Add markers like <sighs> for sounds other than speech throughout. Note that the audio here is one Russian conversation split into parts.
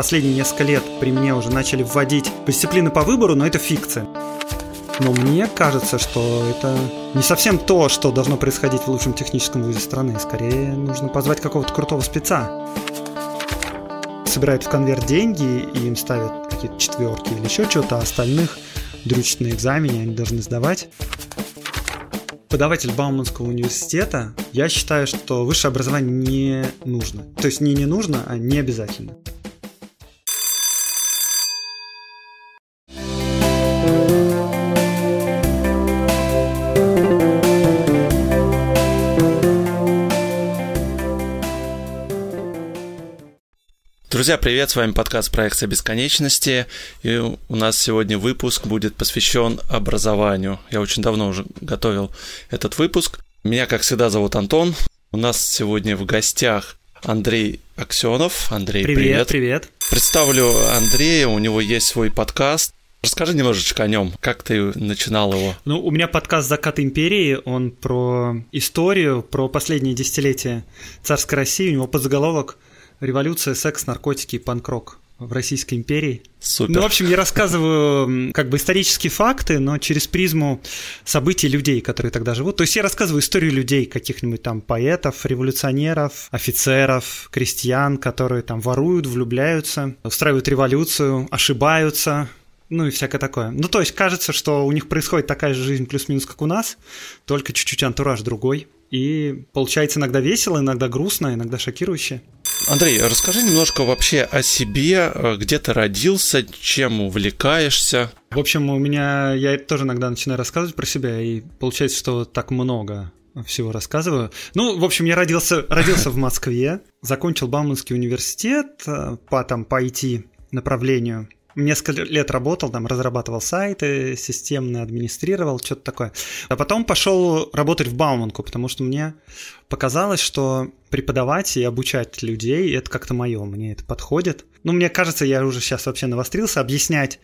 последние несколько лет при мне уже начали вводить дисциплины по выбору, но это фикция. Но мне кажется, что это не совсем то, что должно происходить в лучшем техническом вузе страны. Скорее, нужно позвать какого-то крутого спеца. Собирают в конверт деньги, и им ставят какие-то четверки или еще что-то, а остальных дрючат на экзамене, они должны сдавать. Подаватель Бауманского университета, я считаю, что высшее образование не нужно. То есть не не нужно, а не обязательно. Друзья, привет, с вами подкаст «Проекция бесконечности», и у нас сегодня выпуск будет посвящен образованию. Я очень давно уже готовил этот выпуск. Меня, как всегда, зовут Антон. У нас сегодня в гостях Андрей Аксенов. Андрей, привет. Привет, привет. Представлю Андрея, у него есть свой подкаст. Расскажи немножечко о нем, как ты начинал его? Ну, у меня подкаст «Закат империи», он про историю, про последние десятилетия царской России, у него подзаголовок – революция, секс, наркотики и панк-рок в Российской империи. Супер. Ну, в общем, я рассказываю как бы исторические факты, но через призму событий людей, которые тогда живут. То есть я рассказываю историю людей, каких-нибудь там поэтов, революционеров, офицеров, крестьян, которые там воруют, влюбляются, устраивают революцию, ошибаются, ну и всякое такое. Ну, то есть кажется, что у них происходит такая же жизнь плюс-минус, как у нас, только чуть-чуть антураж другой. И получается иногда весело, иногда грустно, иногда шокирующе. Андрей, расскажи немножко вообще о себе, э, где ты родился, чем увлекаешься. В общем, у меня, я тоже иногда начинаю рассказывать про себя, и получается, что так много всего рассказываю. Ну, в общем, я родился, <laughs> родился в Москве, закончил Бауманский университет э, по, там, по IT направлению несколько лет работал, там, разрабатывал сайты, системно администрировал, что-то такое. А потом пошел работать в Бауманку, потому что мне показалось, что преподавать и обучать людей – это как-то мое, мне это подходит. Ну, мне кажется, я уже сейчас вообще навострился объяснять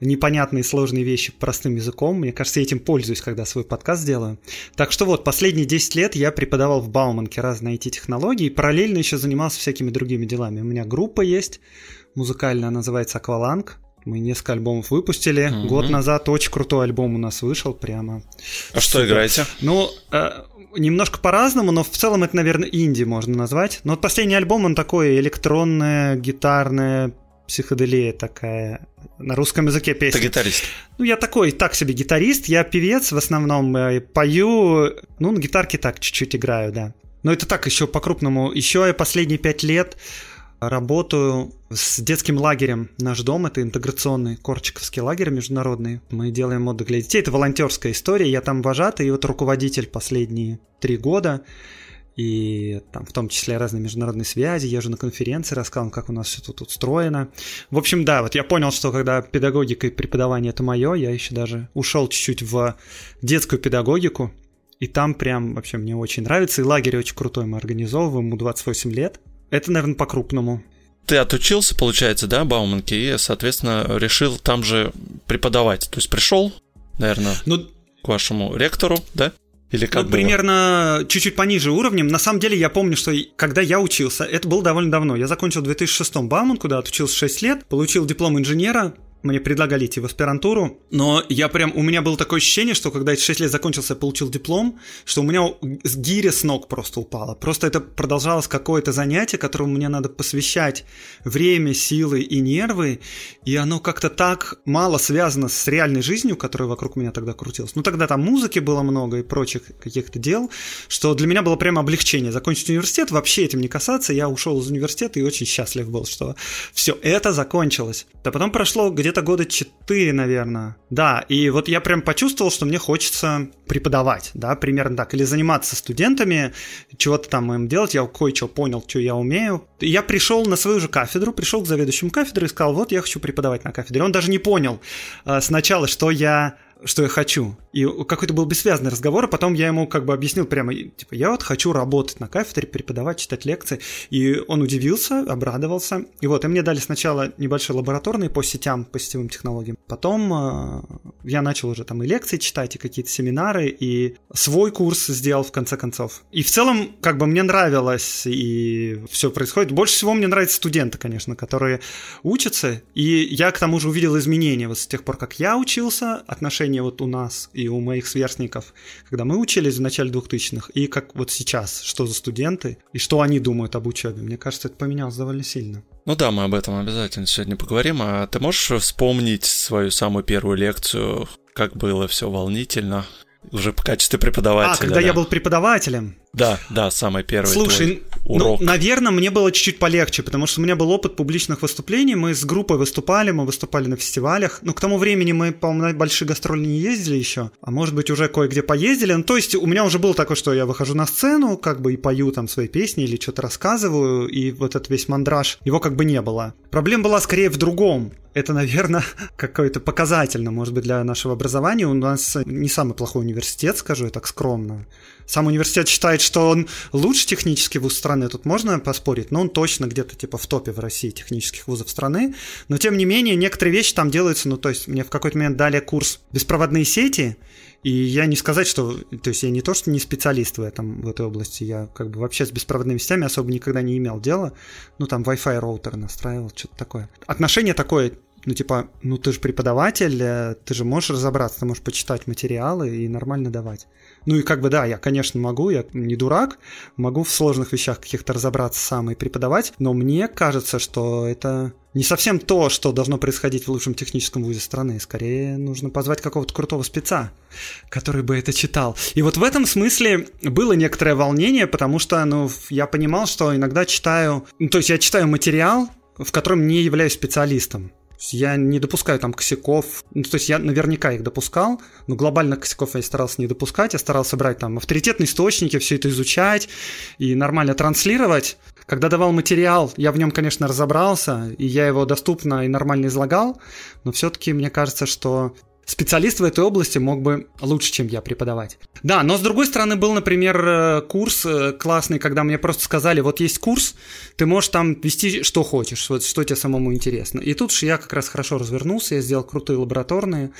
непонятные сложные вещи простым языком. Мне кажется, я этим пользуюсь, когда свой подкаст делаю. Так что вот, последние 10 лет я преподавал в Бауманке разные IT-технологии параллельно еще занимался всякими другими делами. У меня группа есть, музыкальная, называется «Акваланг». Мы несколько альбомов выпустили. Угу. Год назад очень крутой альбом у нас вышел прямо. А что играете? Ну, э, немножко по-разному, но в целом это, наверное, инди можно назвать. Но вот последний альбом, он такой электронная, гитарная, психоделия такая. На русском языке песня. Ты гитарист? Ну, я такой, так себе гитарист. Я певец в основном. Э, пою, ну, на гитарке так чуть-чуть играю, да. Но это так еще по-крупному. Еще я последние пять лет работаю с детским лагерем «Наш дом». Это интеграционный корчиковский лагерь международный. Мы делаем отдых для детей. Это волонтерская история. Я там вожатый и вот руководитель последние три года. И там в том числе разные международные связи, езжу на конференции, рассказывал, как у нас все тут устроено. В общем, да, вот я понял, что когда педагогика и преподавание это мое, я еще даже ушел чуть-чуть в детскую педагогику, и там прям вообще мне очень нравится. И лагерь очень крутой мы организовываем, ему 28 лет. Это, наверное, по-крупному. Ты отучился, получается, да, Бауманки, и, соответственно, решил там же преподавать. То есть пришел, наверное, ну, к вашему ректору, да? Или как ну, примерно чуть-чуть пониже уровнем. На самом деле я помню, что когда я учился, это было довольно давно. Я закончил в 2006 Бауманку, да, отучился 6 лет, получил диплом инженера, мне предлагали идти в аспирантуру, но я прям, у меня было такое ощущение, что когда эти 6 лет закончился, я получил диплом, что у меня с гиря с ног просто упало. Просто это продолжалось какое-то занятие, которому мне надо посвящать время, силы и нервы, и оно как-то так мало связано с реальной жизнью, которая вокруг меня тогда крутилась. Ну, тогда там музыки было много и прочих каких-то дел, что для меня было прямо облегчение. Закончить университет, вообще этим не касаться, я ушел из университета и очень счастлив был, что все это закончилось. А потом прошло где где-то года 4, наверное. Да, и вот я прям почувствовал, что мне хочется преподавать, да, примерно так, или заниматься студентами, чего-то там им делать, я кое-что понял, что я умею. Я пришел на свою же кафедру, пришел к заведующему кафедры и сказал, вот я хочу преподавать на кафедре. Он даже не понял э, сначала, что я что я хочу. И какой-то был бессвязный разговор, а потом я ему как бы объяснил прямо, типа, я вот хочу работать на кафедре, преподавать, читать лекции. И он удивился, обрадовался. И вот, и мне дали сначала небольшой лабораторный по сетям, по сетевым технологиям. Потом э, я начал уже там и лекции читать, и какие-то семинары, и свой курс сделал в конце концов. И в целом, как бы мне нравилось, и все происходит. Больше всего мне нравятся студенты, конечно, которые учатся. И я к тому же увидел изменения вот с тех пор, как я учился, отношения вот у нас и у моих сверстников, когда мы учились в начале 2000-х, и как вот сейчас, что за студенты, и что они думают об учебе. Мне кажется, это поменялось довольно сильно. Ну да, мы об этом обязательно сегодня поговорим. А ты можешь вспомнить свою самую первую лекцию, как было все волнительно? Уже в качестве преподавателя. А, когда да? я был преподавателем. Да, да, самый первый. Слушай, ну, урок. Ну, наверное, мне было чуть-чуть полегче, потому что у меня был опыт публичных выступлений. Мы с группой выступали, мы выступали на фестивалях. Ну, к тому времени мы, по-моему, на большие гастроли не ездили еще, а может быть, уже кое-где поездили. Ну, то есть у меня уже было такое, что я выхожу на сцену, как бы и пою там свои песни или что-то рассказываю, и вот этот весь мандраж, его как бы не было. Проблема была скорее в другом. Это, наверное, <laughs> какой-то показательно, может быть, для нашего образования. У нас не самый плохой университет, скажу я так скромно. Сам университет считает, что он лучше технический вуз страны, тут можно поспорить, но он точно где-то типа в топе в России технических вузов страны. Но тем не менее, некоторые вещи там делаются, ну то есть мне в какой-то момент дали курс беспроводные сети, и я не сказать, что... То есть я не то, что не специалист в этом, в этой области, я как бы вообще с беспроводными сетями особо никогда не имел дела. Ну там Wi-Fi роутер настраивал, что-то такое. Отношение такое, ну, типа, ну ты же преподаватель, э, ты же можешь разобраться, ты можешь почитать материалы и нормально давать. Ну и как бы да, я, конечно, могу, я не дурак, могу в сложных вещах каких-то разобраться сам и преподавать, но мне кажется, что это не совсем то, что должно происходить в лучшем техническом вузе страны. Скорее, нужно позвать какого-то крутого спеца, который бы это читал. И вот в этом смысле было некоторое волнение, потому что, ну, я понимал, что иногда читаю... Ну, то есть я читаю материал, в котором не являюсь специалистом. Я не допускаю там косяков. Ну, то есть я наверняка их допускал, но глобально косяков я старался не допускать. Я старался брать там авторитетные источники, все это изучать и нормально транслировать. Когда давал материал, я в нем, конечно, разобрался, и я его доступно и нормально излагал, но все-таки мне кажется, что специалист в этой области мог бы лучше, чем я преподавать. Да, но с другой стороны был, например, э, курс э, классный, когда мне просто сказали, вот есть курс, ты можешь там вести что хочешь, вот что тебе самому интересно. И тут же я как раз хорошо развернулся, я сделал крутые лабораторные,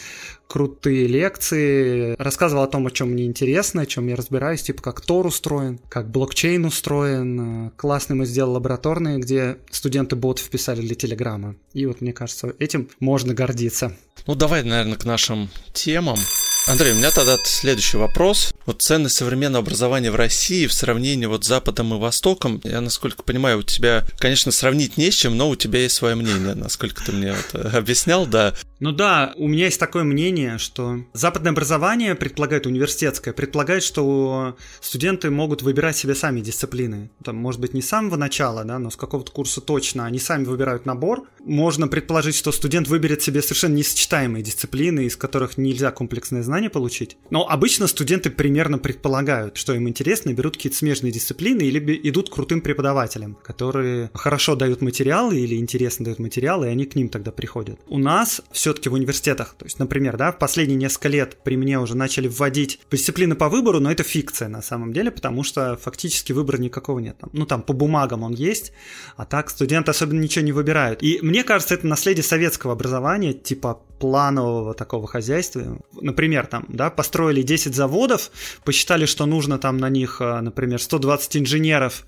крутые лекции, рассказывал о том, о чем мне интересно, о чем я разбираюсь, типа как Тор устроен, как блокчейн устроен. Э, классный мы сделали лабораторные, где студенты бот вписали для Телеграма. И вот мне кажется, этим можно гордиться. Ну давай, наверное, к нашим темам. Андрей, у меня тогда следующий вопрос. Вот ценность современного образования в России в сравнении вот с Западом и Востоком, я, насколько понимаю, у тебя, конечно, сравнить не с чем, но у тебя есть свое мнение, насколько ты мне это объяснял, да. Ну да, у меня есть такое мнение, что западное образование предполагает, университетское, предполагает, что студенты могут выбирать себе сами дисциплины. Там, может быть, не с самого начала, да, но с какого-то курса точно. Они сами выбирают набор. Можно предположить, что студент выберет себе совершенно несочетаемые дисциплины, из которых нельзя комплексное знание получить. Но обычно студенты примерно предполагают, что им интересно, берут какие-то смежные дисциплины или идут к крутым преподавателям, которые хорошо дают материалы или интересно дают материалы, и они к ним тогда приходят. У нас все все-таки в университетах. То есть, например, да, в последние несколько лет при мне уже начали вводить дисциплины по выбору, но это фикция на самом деле, потому что фактически выбора никакого нет. Ну, там по бумагам он есть, а так студенты особенно ничего не выбирают. И мне кажется, это наследие советского образования, типа планового такого хозяйства. Например, там, да, построили 10 заводов, посчитали, что нужно там на них, э, например, 120 инженеров,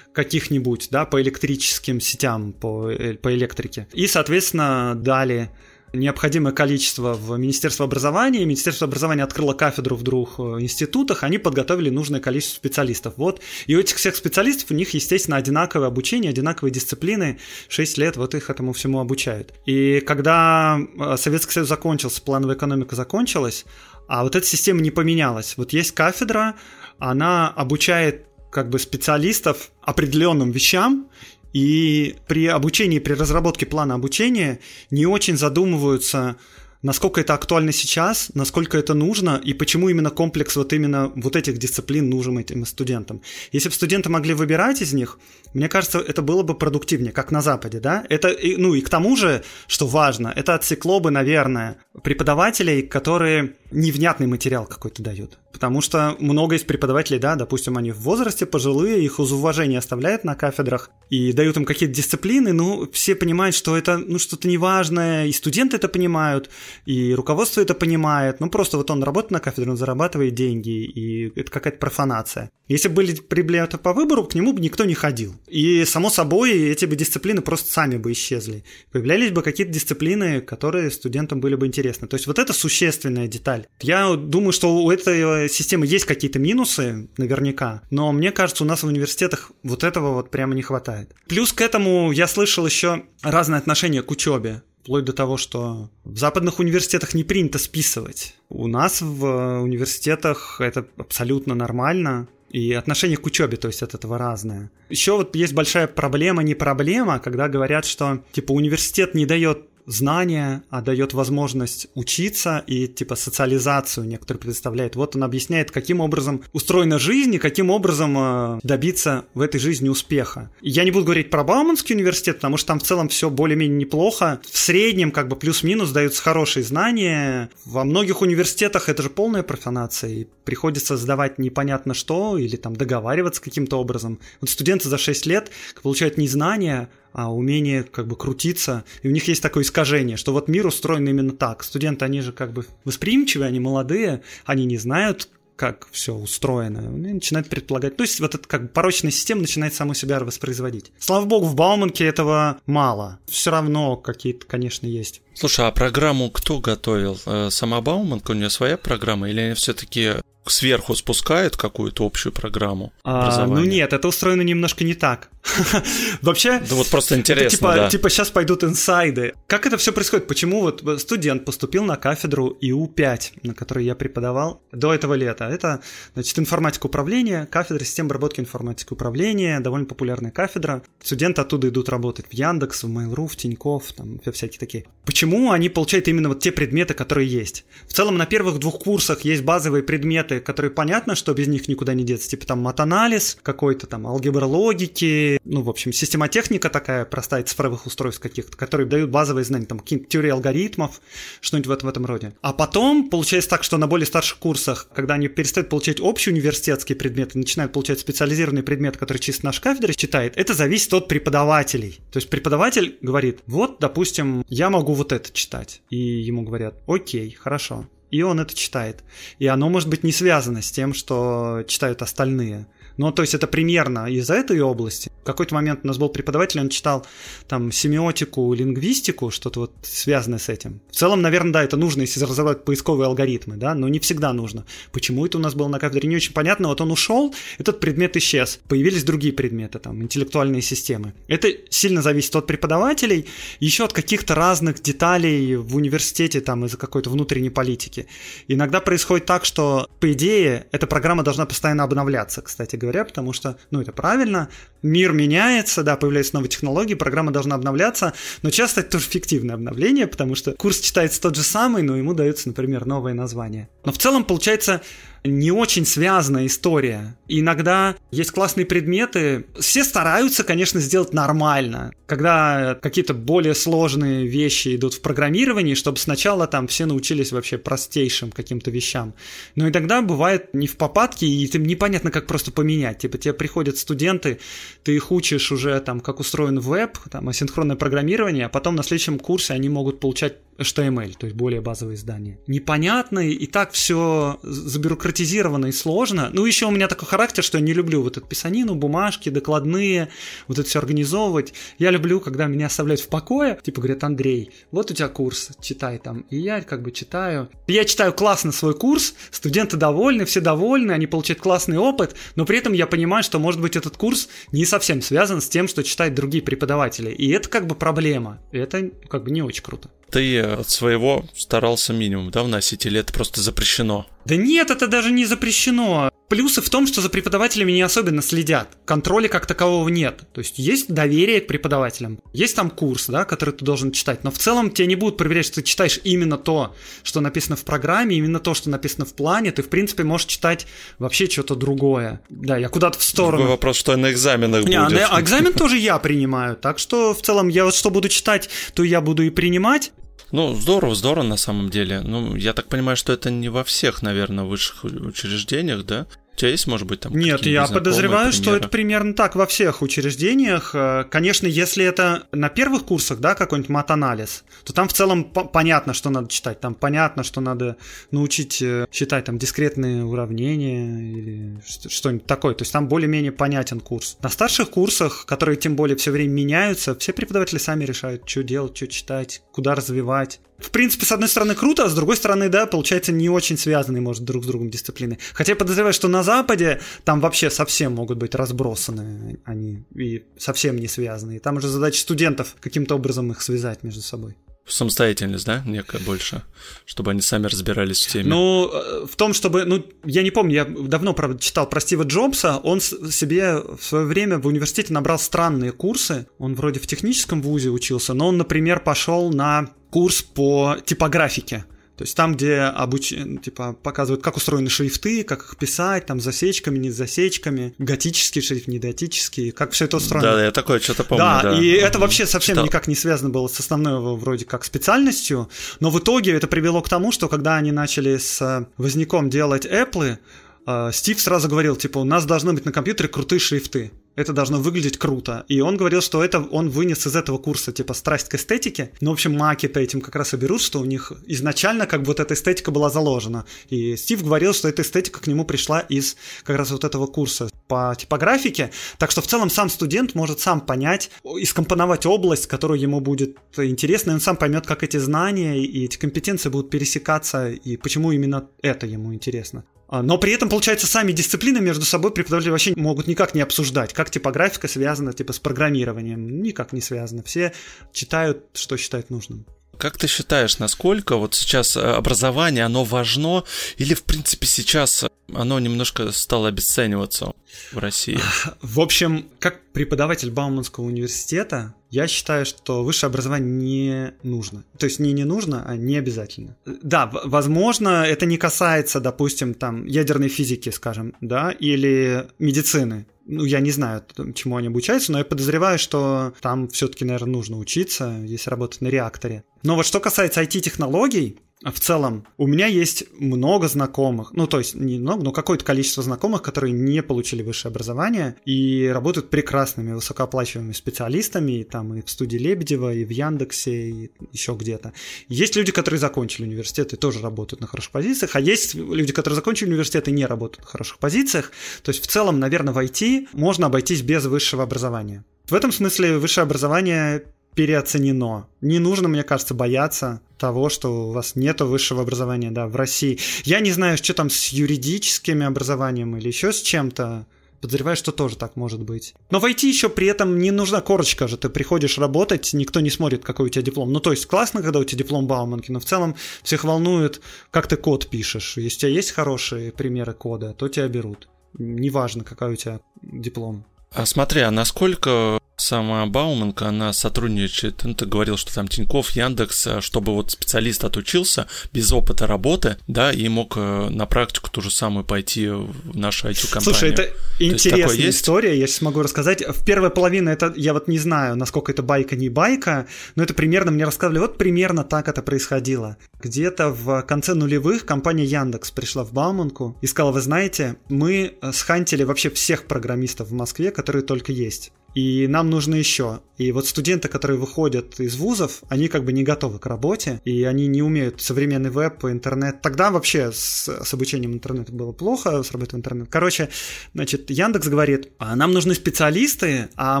каких-нибудь, да, по электрическим сетям, по, э, по электрике. И, соответственно, дали необходимое количество в Министерство образования. Министерство образования открыло кафедру в двух э, институтах, они подготовили нужное количество специалистов. Вот. И у этих всех специалистов у них, естественно, одинаковое обучение, одинаковые дисциплины. 6 лет вот их этому всему обучают. И когда э, Советский Союз закончился, плановая экономика закончилась, а вот эта система не поменялась. Вот есть кафедра, она обучает как бы специалистов определенным вещам, и при обучении, при разработке плана обучения не очень задумываются, насколько это актуально сейчас, насколько это нужно и почему именно комплекс вот именно вот этих дисциплин нужен этим студентам. Если бы студенты могли выбирать из них, мне кажется, это было бы продуктивнее, как на Западе, да? Это, ну и к тому же, что важно, это отсекло бы, наверное, преподавателей, которые невнятный материал какой-то дают. Потому что много из преподавателей, да, допустим, они в возрасте пожилые, их из уважения оставляют на кафедрах и дают им какие-то дисциплины, ну, все понимают, что это, ну, что-то неважное, и студенты это понимают, и руководство это понимает, ну, просто вот он работает на кафедре, он зарабатывает деньги, и это какая-то профанация. Если были предметы по выбору, к нему бы никто не ходил. И, само собой, эти бы дисциплины просто сами бы исчезли. Появлялись бы какие-то дисциплины, которые студентам были бы интересны. То есть вот это существенная деталь. Я думаю, что у этой системы есть какие-то минусы, наверняка, но мне кажется, у нас в университетах вот этого вот прямо не хватает. Плюс к этому я слышал еще разное отношение к учебе вплоть до того, что в западных университетах не принято списывать. У нас в университетах это абсолютно нормально. И отношение к учебе, то есть от этого разное. Еще вот есть большая проблема, не проблема, когда говорят, что типа университет не дает знания, а дает возможность учиться и типа социализацию некоторую предоставляет. Вот он объясняет, каким образом устроена жизнь и каким образом э, добиться в этой жизни успеха. Я не буду говорить про Бауманский университет, потому что там в целом все более-менее неплохо. В среднем как бы плюс-минус даются хорошие знания. Во многих университетах это же полная профанация, и приходится сдавать непонятно что или там договариваться каким-то образом. Вот студенты за 6 лет получают не знания, а умение как бы крутиться. И у них есть такое искажение, что вот мир устроен именно так. Студенты, они же как бы восприимчивые, они молодые, они не знают, как все устроено, и начинают предполагать. То есть вот эта как бы порочная система начинает саму себя воспроизводить. Слава богу, в Бауманке этого мало. Все равно какие-то, конечно, есть. Слушай, а программу кто готовил? Э, сама Бауманка, у нее своя программа, или все-таки сверху спускают какую-то общую программу? А, ну нет, это устроено немножко не так. <laughs> Вообще... Да вот просто интересно, типа, да. типа сейчас пойдут инсайды. Как это все происходит? Почему вот студент поступил на кафедру ИУ-5, на которой я преподавал до этого лета? Это, значит, информатика управления, кафедра систем обработки информатики управления, довольно популярная кафедра. Студенты оттуда идут работать в Яндекс, в Mail.ru, в Тинькофф, там всякие такие. Почему они получают именно вот те предметы, которые есть? В целом на первых двух курсах есть базовые предметы, которые понятно, что без них никуда не деться, типа там матанализ, какой-то там алгебра логики, ну, в общем, системотехника такая простая, цифровых устройств каких-то, которые дают базовые знания, там, какие-то теории алгоритмов, что-нибудь в этом, в этом роде. А потом получается так, что на более старших курсах, когда они перестают получать общий университетский предмет и начинают получать специализированный предмет, который чисто наш кафедре читает, это зависит от преподавателей. То есть преподаватель говорит, вот, допустим, я могу вот это читать. И ему говорят, окей, хорошо и он это читает. И оно может быть не связано с тем, что читают остальные. Ну, то есть это примерно из этой области. В какой-то момент у нас был преподаватель, он читал там семиотику, лингвистику, что-то вот связанное с этим. В целом, наверное, да, это нужно, если разработать поисковые алгоритмы, да, но не всегда нужно. Почему это у нас было на кафедре, не очень понятно. Вот он ушел, этот предмет исчез. Появились другие предметы, там, интеллектуальные системы. Это сильно зависит от преподавателей, еще от каких-то разных деталей в университете, там, из-за какой-то внутренней политики. Иногда происходит так, что, по идее, эта программа должна постоянно обновляться, кстати говоря, потому что, ну, это правильно, мир меняется, да, появляются новые технологии, программа должна обновляться, но часто это тоже фиктивное обновление, потому что курс читается тот же самый, но ему дается, например, новое название. Но в целом, получается, не очень связанная история. иногда есть классные предметы. Все стараются, конечно, сделать нормально. Когда какие-то более сложные вещи идут в программировании, чтобы сначала там все научились вообще простейшим каким-то вещам. Но иногда бывает не в попадке, и им непонятно, как просто поменять. Типа тебе приходят студенты, ты их учишь уже там, как устроен веб, там, асинхронное программирование, а потом на следующем курсе они могут получать HTML, то есть более базовые издания. Непонятно, и так все забюрократизировано и сложно. Ну, еще у меня такой характер, что я не люблю вот эту писанину, бумажки, докладные, вот это все организовывать. Я люблю, когда меня оставляют в покое, типа говорят, Андрей, вот у тебя курс, читай там. И я как бы читаю. Я читаю классно свой курс, студенты довольны, все довольны, они получают классный опыт, но при этом я понимаю, что, может быть, этот курс не совсем связан с тем, что читают другие преподаватели. И это как бы проблема. И это как бы не очень круто ты от своего старался минимум, да, вносить, или это просто запрещено? Да нет, это даже не запрещено. Плюсы в том, что за преподавателями не особенно следят. Контроля как такового нет. То есть есть доверие к преподавателям. Есть там курс, да, который ты должен читать. Но в целом тебе не будут проверять, что ты читаешь именно то, что написано в программе, именно то, что написано в плане. Ты, в принципе, можешь читать вообще что-то другое. Да, я куда-то в сторону. Другой вопрос, что на экзаменах не, будет. А <laughs> экзамен тоже я принимаю. Так что в целом я вот что буду читать, то я буду и принимать. Ну, здорово, здорово на самом деле. Ну, я так понимаю, что это не во всех, наверное, высших учреждениях, да? У тебя есть, может быть, там Нет, я подозреваю, примеры? что это примерно так во всех учреждениях. Э, конечно, если это на первых курсах, да, какой-нибудь мат-анализ, то там в целом понятно, что надо читать. Там понятно, что надо научить э, считать там дискретные уравнения или что-нибудь такое. То есть там более-менее понятен курс. На старших курсах, которые тем более все время меняются, все преподаватели сами решают, что делать, что читать, куда развивать в принципе, с одной стороны круто, а с другой стороны, да, получается не очень связанные, может, друг с другом дисциплины. Хотя я подозреваю, что на Западе там вообще совсем могут быть разбросаны они и совсем не связаны. И там уже задача студентов каким-то образом их связать между собой самостоятельность, да, некая больше, чтобы они сами разбирались в теме. Ну, э, в том, чтобы, ну, я не помню, я давно, правда, читал про Стива Джобса, он себе в свое время в университете набрал странные курсы, он вроде в техническом вузе учился, но он, например, пошел на курс по типографике. То есть там, где обуч... типа, показывают, как устроены шрифты, как их писать, там засечками, не засечками, готический шрифт, не готический, как все это устроено. Да, я такое что-то помню. Да, да. и это вообще совсем Читал. никак не связано было с основной вроде как специальностью, но в итоге это привело к тому, что когда они начали с Возняком делать Apple, э, Стив сразу говорил, типа, у нас должны быть на компьютере крутые шрифты это должно выглядеть круто. И он говорил, что это он вынес из этого курса, типа, страсть к эстетике. Ну, в общем, маки-то этим как раз и берут, что у них изначально как бы вот эта эстетика была заложена. И Стив говорил, что эта эстетика к нему пришла из как раз вот этого курса по типографике. Так что в целом сам студент может сам понять и скомпоновать область, которую ему будет интересна, и он сам поймет, как эти знания и эти компетенции будут пересекаться, и почему именно это ему интересно. А, но при этом, получается, сами дисциплины между собой преподаватели вообще могут никак не обсуждать, как типографика связана типа с программированием. Никак не связано. Все читают, что считают нужным. Как ты считаешь, насколько вот сейчас э, образование, оно важно, или в принципе сейчас оно немножко стало обесцениваться в России? <sighs> В общем, как преподаватель Бауманского университета, я считаю, что высшее образование не нужно. То есть не не нужно, а не обязательно. Да, возможно, это не касается, допустим, там ядерной физики, скажем, да, или медицины. Ну, я не знаю, чему они обучаются, но я подозреваю, что там все-таки, наверное, нужно учиться, если работать на реакторе. Но вот что касается IT-технологий, в целом, у меня есть много знакомых, ну, то есть не много, но какое-то количество знакомых, которые не получили высшее образование и работают прекрасными, высокооплачиваемыми специалистами, и там и в студии Лебедева, и в Яндексе, и еще где-то. Есть люди, которые закончили университет и тоже работают на хороших позициях, а есть люди, которые закончили университет и не работают на хороших позициях. То есть в целом, наверное, в IT можно обойтись без высшего образования. В этом смысле высшее образование переоценено. Не нужно, мне кажется, бояться того, что у вас нет высшего образования, да, в России. Я не знаю, что там с юридическим образованием или еще с чем-то. Подозреваю, что тоже так может быть. Но войти еще при этом не нужна корочка же. Ты приходишь работать, никто не смотрит, какой у тебя диплом. Ну, то есть классно, когда у тебя диплом Бауманки, но в целом всех волнует, как ты код пишешь. Если у тебя есть хорошие примеры кода, то тебя берут. Неважно, какой у тебя диплом. А смотри, а насколько сама Бауманка, она сотрудничает, ну, ты говорил, что там Тиньков, Яндекс, э, чтобы вот специалист отучился без опыта работы, да, и мог э, на практику ту же самую пойти в нашу IT-компанию. Слушай, это интересная история, я сейчас могу рассказать. В первой половине это, я вот не знаю, насколько это байка, не байка, но это примерно, мне рассказывали, вот примерно так это происходило. Где-то в конце нулевых компания Яндекс пришла в Бауманку и сказала, вы знаете, мы схантили вообще всех программистов в Москве, которые только есть и нам нужно еще. И вот студенты, которые выходят из вузов, они как бы не готовы к работе, и они не умеют современный веб, интернет. Тогда вообще с, с обучением интернета было плохо, с работой в интернет. Короче, значит, Яндекс говорит, а нам нужны специалисты, а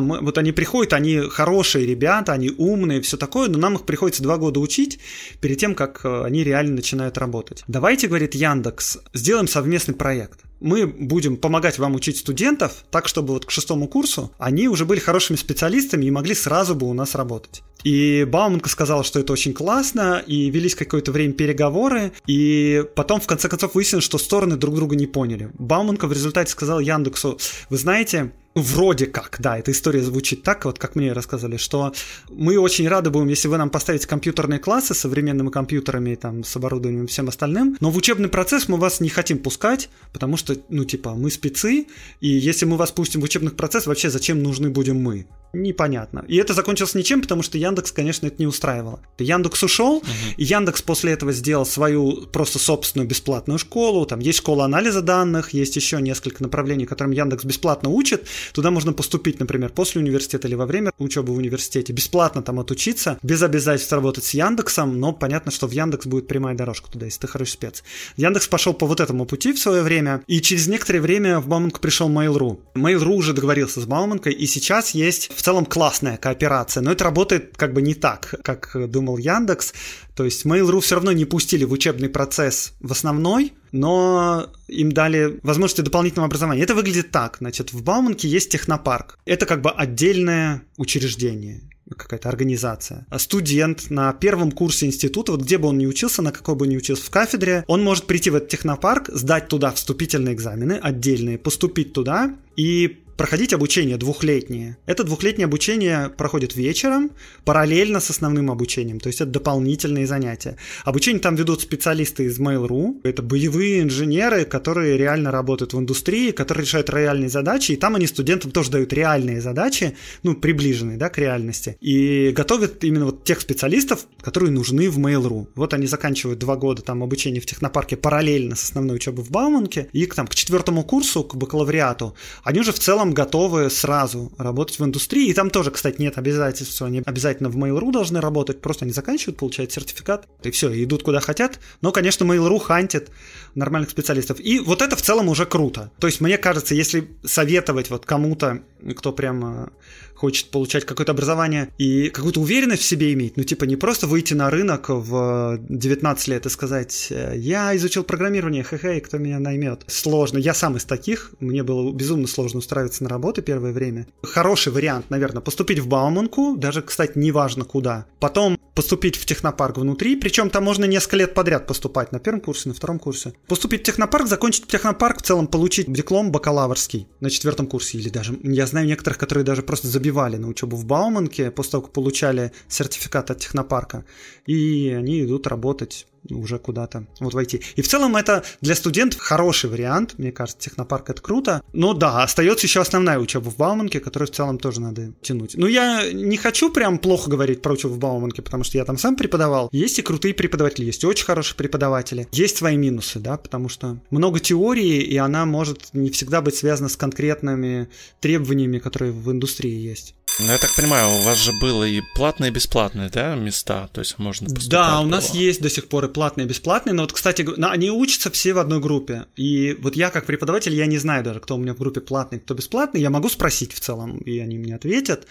мы, вот они приходят, они хорошие ребята, они умные, все такое, но нам их приходится два года учить перед тем, как э, они реально начинают работать. Давайте, говорит Яндекс, сделаем совместный проект мы будем помогать вам учить студентов так, чтобы вот к шестому курсу они уже были хорошими специалистами и могли сразу бы у нас работать. И Бауманка сказала, что это очень классно, и велись какое-то время переговоры, и потом в конце концов выяснилось, что стороны друг друга не поняли. Бауманка в результате сказал Яндексу, вы знаете, Вроде как, да, эта история звучит так, вот как мне рассказали, что мы очень рады будем, если вы нам поставите компьютерные классы с современными компьютерами, там, с оборудованием и всем остальным, но в учебный процесс мы вас не хотим пускать, потому что, ну, типа, мы спецы, и если мы вас пустим в учебный процесс, вообще зачем нужны будем мы? Непонятно. И это закончилось ничем, потому что Яндекс, конечно, это не устраивало. Яндекс ушел, угу. и Яндекс после этого сделал свою просто собственную бесплатную школу. Там есть школа анализа данных, есть еще несколько направлений, которым Яндекс бесплатно учит. Туда можно поступить, например, после университета или во время учебы в университете, бесплатно там отучиться, без обязательств работать с Яндексом, но понятно, что в Яндекс будет прямая дорожка туда, если ты хороший спец. Яндекс пошел по вот этому пути в свое время, и через некоторое время в Бауманку пришел Mail.ru. Mail.ru уже договорился с Бауманкой, и сейчас есть в целом классная кооперация, но это работает как бы не так, как думал Яндекс. То есть Mail.ru все равно не пустили в учебный процесс в основной, но им дали возможности дополнительного образования. Это выглядит так. Значит, в Бауманке есть технопарк. Это как бы отдельное учреждение какая-то организация. А студент на первом курсе института, вот где бы он ни учился, на какой бы ни учился в кафедре, он может прийти в этот технопарк, сдать туда вступительные экзамены отдельные, поступить туда и проходить обучение двухлетнее. Это двухлетнее обучение проходит вечером, параллельно с основным обучением, то есть это дополнительные занятия. Обучение там ведут специалисты из Mail.ru, это боевые инженеры, которые реально работают в индустрии, которые решают реальные задачи, и там они студентам тоже дают реальные задачи, ну, приближенные, да, к реальности, и готовят именно вот тех специалистов, которые нужны в Mail.ru. Вот они заканчивают два года там обучения в технопарке параллельно с основной учебой в Бауманке, и там к четвертому курсу, к бакалавриату, они уже в целом целом готовы сразу работать в индустрии. И там тоже, кстати, нет обязательств, они обязательно в Mail.ru должны работать, просто они заканчивают, получают сертификат, и все, идут куда хотят. Но, конечно, Mail.ru хантит нормальных специалистов. И вот это в целом уже круто. То есть, мне кажется, если советовать вот кому-то, кто прям хочет получать какое-то образование и какую-то уверенность в себе иметь, ну, типа, не просто выйти на рынок в 19 лет и сказать, я изучил программирование, хе-хе, кто меня наймет. Сложно. Я сам из таких, мне было безумно сложно устраиваться на работу первое время. Хороший вариант, наверное, поступить в Бауманку, даже, кстати, неважно куда. Потом поступить в технопарк внутри, причем там можно несколько лет подряд поступать, на первом курсе, на втором курсе. Поступить в технопарк, закончить технопарк, в целом получить диплом бакалаврский на четвертом курсе, или даже, я знаю некоторых, которые даже просто забивали на учебу в Бауманке после того, как получали сертификат от технопарка, и они идут работать уже куда-то вот войти. И в целом это для студентов хороший вариант, мне кажется, технопарк это круто. Но да, остается еще основная учеба в Бауманке, которую в целом тоже надо тянуть. Ну, я не хочу прям плохо говорить про учебу в Бауманке, потому что я там сам преподавал. Есть и крутые преподаватели, есть очень хорошие преподаватели. Есть свои минусы, да, потому что много теории, и она может не всегда быть связана с конкретными требованиями, которые в индустрии есть. Ну, я так понимаю, у вас же было и платные, и бесплатные, да, места? То есть можно поступать Да, у нас было. есть до сих пор и платные, и бесплатные, но вот, кстати, они учатся все в одной группе. И вот я, как преподаватель, я не знаю даже, кто у меня в группе платный, кто бесплатный. Я могу спросить в целом, и они мне ответят.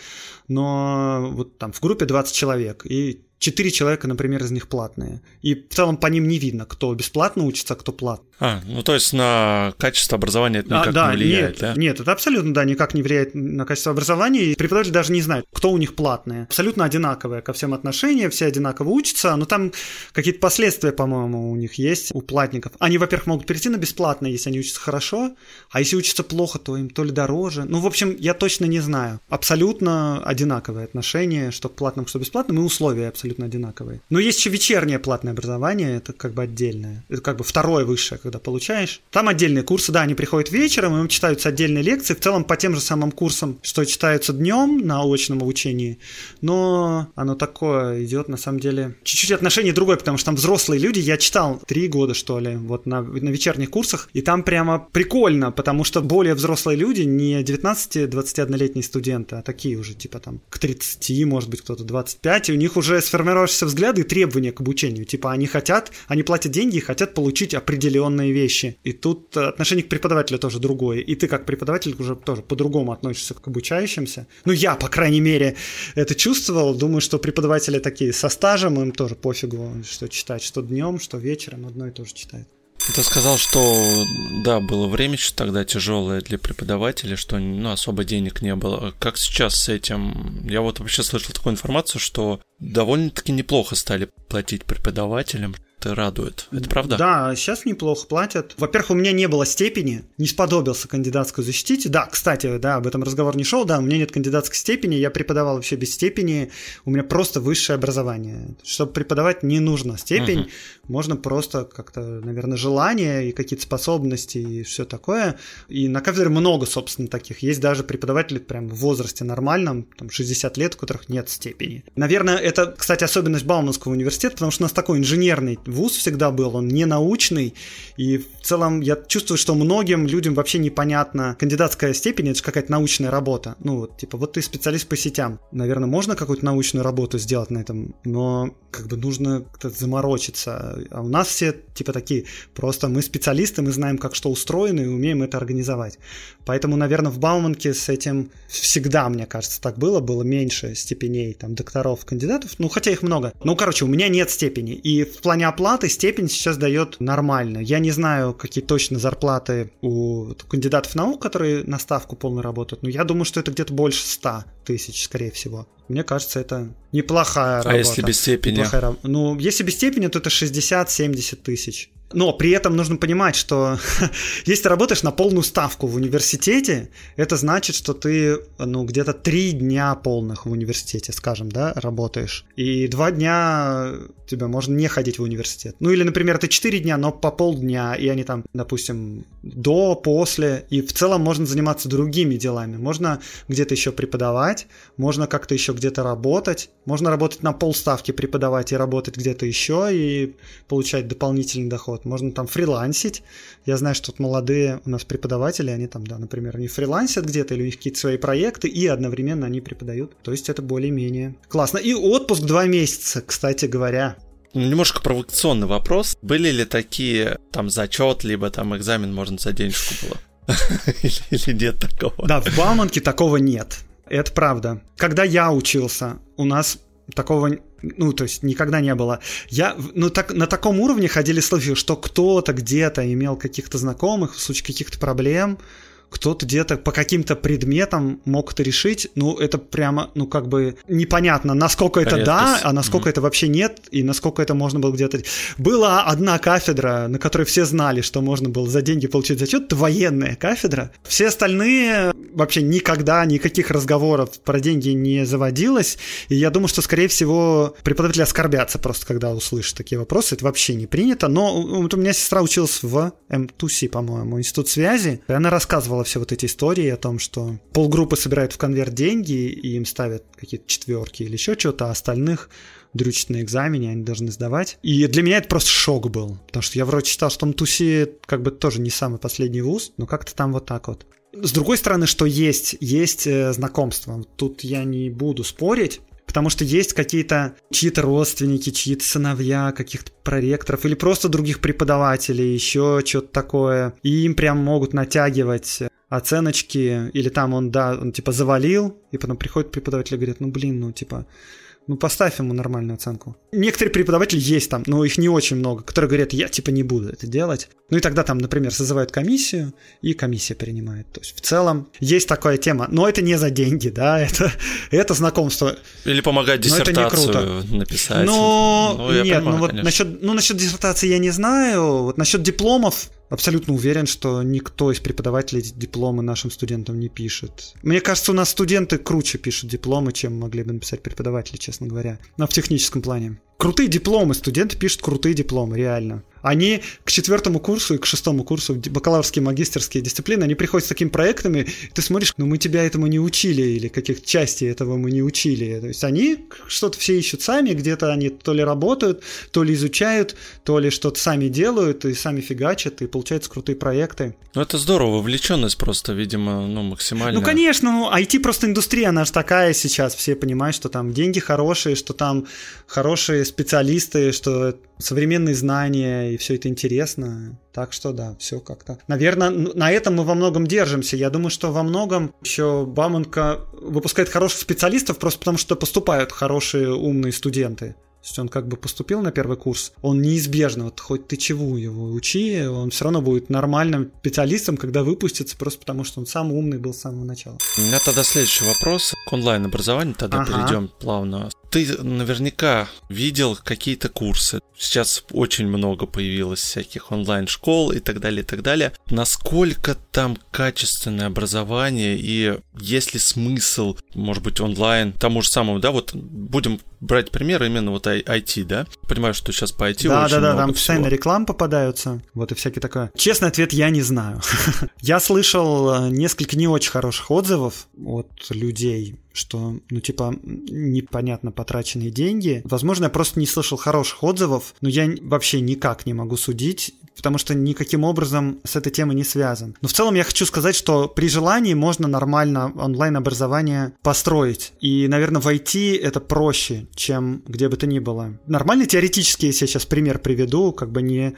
Но вот там в группе 20 человек, и Четыре человека, например, из них платные. И в целом по ним не видно, кто бесплатно учится, а кто платно. А, ну то есть на качество образования это никак а, да, не влияет, нет, да? Нет, это абсолютно, да, никак не влияет на качество образования. И преподаватель даже не знает, кто у них платные. Абсолютно одинаковое ко всем отношения, все одинаково учатся, но там какие-то последствия, по-моему, у них есть, у платников. Они, во-первых, могут перейти на бесплатное, если они учатся хорошо, а если учатся плохо, то им то ли дороже. Ну, в общем, я точно не знаю. Абсолютно одинаковое отношение, что к платному, что бесплатному, и условия абсолютно одинаковые. Но есть еще вечернее платное образование, это как бы отдельное. Это как бы второе высшее, когда получаешь. Там отдельные курсы, да, они приходят вечером, им читаются отдельные лекции, в целом по тем же самым курсам, что читаются днем на очном обучении, но оно такое идет, на самом деле, чуть-чуть отношение другое, потому что там взрослые люди, я читал три года, что ли, вот на, на вечерних курсах, и там прямо прикольно, потому что более взрослые люди, не 19-21-летние студенты, а такие уже, типа там, к 30, может быть, кто-то 25, и у них уже сформировавшиеся взгляды и требования к обучению. Типа они хотят, они платят деньги и хотят получить определенные вещи. И тут отношение к преподавателю тоже другое. И ты как преподаватель уже тоже по-другому относишься к обучающимся. Ну, я, по крайней мере, это чувствовал. Думаю, что преподаватели такие со стажем, им тоже пофигу, что читать, что днем, что вечером, одно и то же читают. Ты сказал, что да, было время еще тогда тяжелое для преподавателя, что ну, особо денег не было. Как сейчас с этим? Я вот вообще слышал такую информацию, что довольно-таки неплохо стали платить преподавателям. Как-то радует. Это правда? Да, сейчас неплохо платят. Во-первых, у меня не было степени, не сподобился кандидатскую защитить. Да, кстати, да, об этом разговор не шел, да, у меня нет кандидатской степени, я преподавал вообще без степени, у меня просто высшее образование. Чтобы преподавать, не нужно степень, uh-huh. можно просто как-то, наверное, желание и какие-то способности и все такое. И на кафедре много, собственно, таких. Есть даже преподаватели прям в возрасте нормальном, там 60 лет, у которых нет степени. Наверное, это, кстати, особенность Бауманского университета, потому что у нас такой инженерный вуз всегда был, он не научный, и в целом я чувствую, что многим людям вообще непонятно. Кандидатская степень это же какая-то научная работа. Ну вот, типа, вот ты специалист по сетям. Наверное, можно какую-то научную работу сделать на этом, но как бы нужно как-то заморочиться. А у нас все типа такие, просто мы специалисты, мы знаем, как что устроено и умеем это организовать. Поэтому, наверное, в Бауманке с этим всегда, мне кажется, так было, было меньше степеней там докторов, кандидатов, ну хотя их много. Ну, короче, у меня нет степени. И в плане оплаты степень сейчас дает нормально. Я не знаю, какие точно зарплаты у кандидатов наук, которые на ставку полную работают, но я думаю, что это где-то больше 100 тысяч, скорее всего. Мне кажется, это неплохая а работа. А если без степени? Неплохая, ну, если без степени, то это 60-70 тысяч. Но при этом нужно понимать, что <laughs> если ты работаешь на полную ставку в университете, это значит, что ты ну, где-то три дня полных в университете, скажем, да, работаешь. И два дня тебя можно не ходить в университет. Ну или, например, ты четыре дня, но по полдня, и они там, допустим, до, после. И в целом можно заниматься другими делами. Можно где-то еще преподавать, можно как-то еще где-то работать, можно работать на полставки преподавать и работать где-то еще и получать дополнительный доход можно там фрилансить. Я знаю, что тут молодые у нас преподаватели, они там, да, например, они фрилансят где-то, или у них какие-то свои проекты, и одновременно они преподают. То есть это более-менее классно. И отпуск два месяца, кстати говоря. Немножко провокационный вопрос. Были ли такие там зачет, либо там экзамен можно за денежку было? <laughs> Или нет такого? Да, в Бауманке такого нет. Это правда. Когда я учился, у нас такого ну, то есть никогда не было. Я, ну, так, на таком уровне ходили слухи, что кто-то где-то имел каких-то знакомых в случае каких-то проблем, кто-то где-то по каким-то предметам мог это решить, ну, это прямо, ну, как бы непонятно, насколько это Редкость. да, а насколько mm-hmm. это вообще нет, и насколько это можно было где-то... Была одна кафедра, на которой все знали, что можно было за деньги получить зачет, это военная кафедра. Все остальные вообще никогда никаких разговоров про деньги не заводилось, и я думаю, что, скорее всего, преподаватели оскорбятся просто, когда услышат такие вопросы, это вообще не принято, но вот у меня сестра училась в МТУСИ, по-моему, Институт связи, и она рассказывала все вот эти истории о том, что полгруппы собирают в конверт деньги, и им ставят какие-то четверки или еще что-то, а остальных дрючат на экзамене, они должны сдавать. И для меня это просто шок был, потому что я вроде читал, что МТУСИ как бы тоже не самый последний вуз, но как-то там вот так вот. С другой стороны, что есть, есть э, знакомство. Тут я не буду спорить, потому что есть какие-то чьи-то родственники, чьи-то сыновья, каких-то проректоров или просто других преподавателей, еще что-то такое. И им прям могут натягивать оценочки, или там он, да, он типа завалил, и потом приходит преподаватель и говорит, ну блин, ну типа, ну поставь ему нормальную оценку. Некоторые преподаватели есть там, но их не очень много, которые говорят, я типа не буду это делать. Ну и тогда там, например, созывают комиссию, и комиссия принимает. То есть в целом есть такая тема, но это не за деньги, да, <laughs> это, это знакомство. Или помогать диссертацию написать. Но ну, нет, понимаю, ну вот насчет, ну насчет диссертации я не знаю, вот насчет дипломов абсолютно уверен, что никто из преподавателей дипломы нашим студентам не пишет. Мне кажется, у нас студенты круче пишут дипломы, чем могли бы написать преподаватели, честно говоря. Но в техническом плане. Крутые дипломы, студенты пишут крутые дипломы, реально. Они к четвертому курсу и к шестому курсу, бакалаврские, магистерские дисциплины, они приходят с такими проектами, и ты смотришь, ну мы тебя этому не учили, или каких частей этого мы не учили. То есть они что-то все ищут сами, где-то они то ли работают, то ли изучают, то ли что-то сами делают, и сами фигачат, и получаются крутые проекты. Ну это здорово, вовлеченность просто, видимо, ну максимально. Ну конечно, ну IT просто индустрия, она же такая сейчас, все понимают, что там деньги хорошие, что там хорошие специалисты, что современные знания, и все это интересно. Так что да, все как-то. Наверное, на этом мы во многом держимся. Я думаю, что во многом еще Бамонка выпускает хороших специалистов просто потому, что поступают хорошие умные студенты. То есть он как бы поступил на первый курс, он неизбежно, вот хоть ты чего его учи, он все равно будет нормальным специалистом, когда выпустится, просто потому что он самый умный был с самого начала. У меня тогда следующий вопрос к онлайн-образованию, тогда ага. перейдем плавно ты наверняка видел какие-то курсы. Сейчас очень много появилось всяких онлайн-школ и так далее, и так далее. Насколько там качественное образование и есть ли смысл, может быть, онлайн тому же самому, да, вот будем брать пример именно вот IT, да? Понимаю, что сейчас по IT да, очень да, да, много там всего. постоянно реклам попадаются, вот и всякие такое. Честный ответ, я не знаю. <laughs> я слышал э, несколько не очень хороших отзывов от людей, что, ну, типа, непонятно потраченные деньги. Возможно, я просто не слышал хороших отзывов, но я вообще никак не могу судить, потому что никаким образом с этой темой не связан. Но в целом я хочу сказать, что при желании можно нормально онлайн-образование построить. И, наверное, в IT это проще, чем где бы то ни было. Нормальный теоретически, если я сейчас пример приведу, как бы не